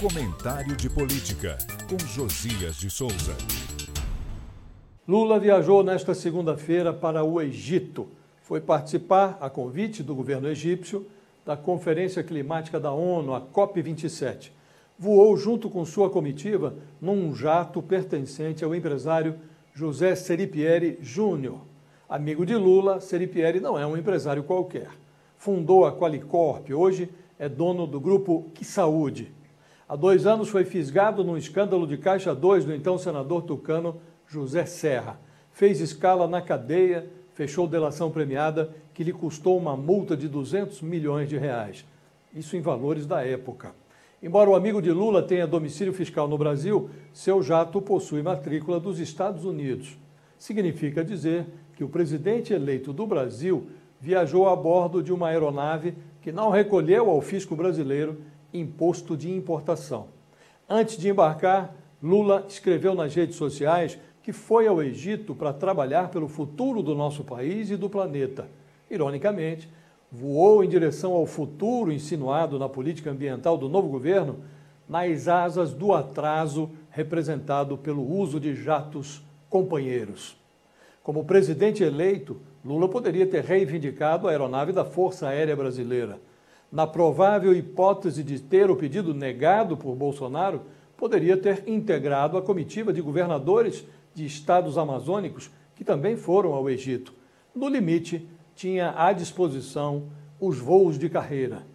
Comentário de Política, com Josias de Souza. Lula viajou nesta segunda-feira para o Egito. Foi participar, a convite do governo egípcio, da Conferência Climática da ONU, a COP27. Voou junto com sua comitiva num jato pertencente ao empresário José Seripieri Júnior. Amigo de Lula, Seripieri não é um empresário qualquer. Fundou a Qualicorp, hoje é dono do grupo Que Saúde Há dois anos foi fisgado num escândalo de Caixa 2 do então senador tucano José Serra. Fez escala na cadeia, fechou delação premiada que lhe custou uma multa de 200 milhões de reais. Isso em valores da época. Embora o amigo de Lula tenha domicílio fiscal no Brasil, seu jato possui matrícula dos Estados Unidos. Significa dizer que o presidente eleito do Brasil viajou a bordo de uma aeronave que não recolheu ao fisco brasileiro imposto de importação. Antes de embarcar, Lula escreveu nas redes sociais que foi ao Egito para trabalhar pelo futuro do nosso país e do planeta. Ironicamente, voou em direção ao futuro insinuado na política ambiental do novo governo nas asas do atraso representado pelo uso de jatos companheiros. Como presidente eleito, Lula poderia ter reivindicado a aeronave da Força Aérea Brasileira na provável hipótese de ter o pedido negado por Bolsonaro, poderia ter integrado a comitiva de governadores de estados amazônicos que também foram ao Egito. No limite, tinha à disposição os voos de carreira.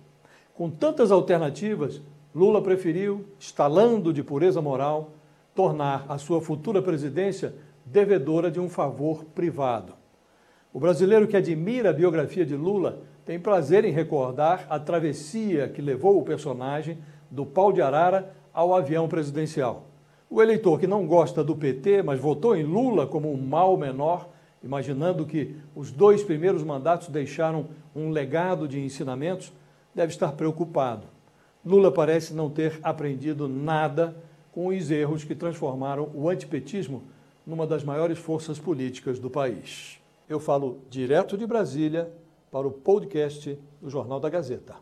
Com tantas alternativas, Lula preferiu, estalando de pureza moral, tornar a sua futura presidência devedora de um favor privado. O brasileiro que admira a biografia de Lula tem prazer em recordar a travessia que levou o personagem do pau de arara ao avião presidencial. O eleitor que não gosta do PT, mas votou em Lula como um mal menor, imaginando que os dois primeiros mandatos deixaram um legado de ensinamentos, deve estar preocupado. Lula parece não ter aprendido nada com os erros que transformaram o antipetismo numa das maiores forças políticas do país. Eu falo direto de Brasília para o podcast do Jornal da Gazeta.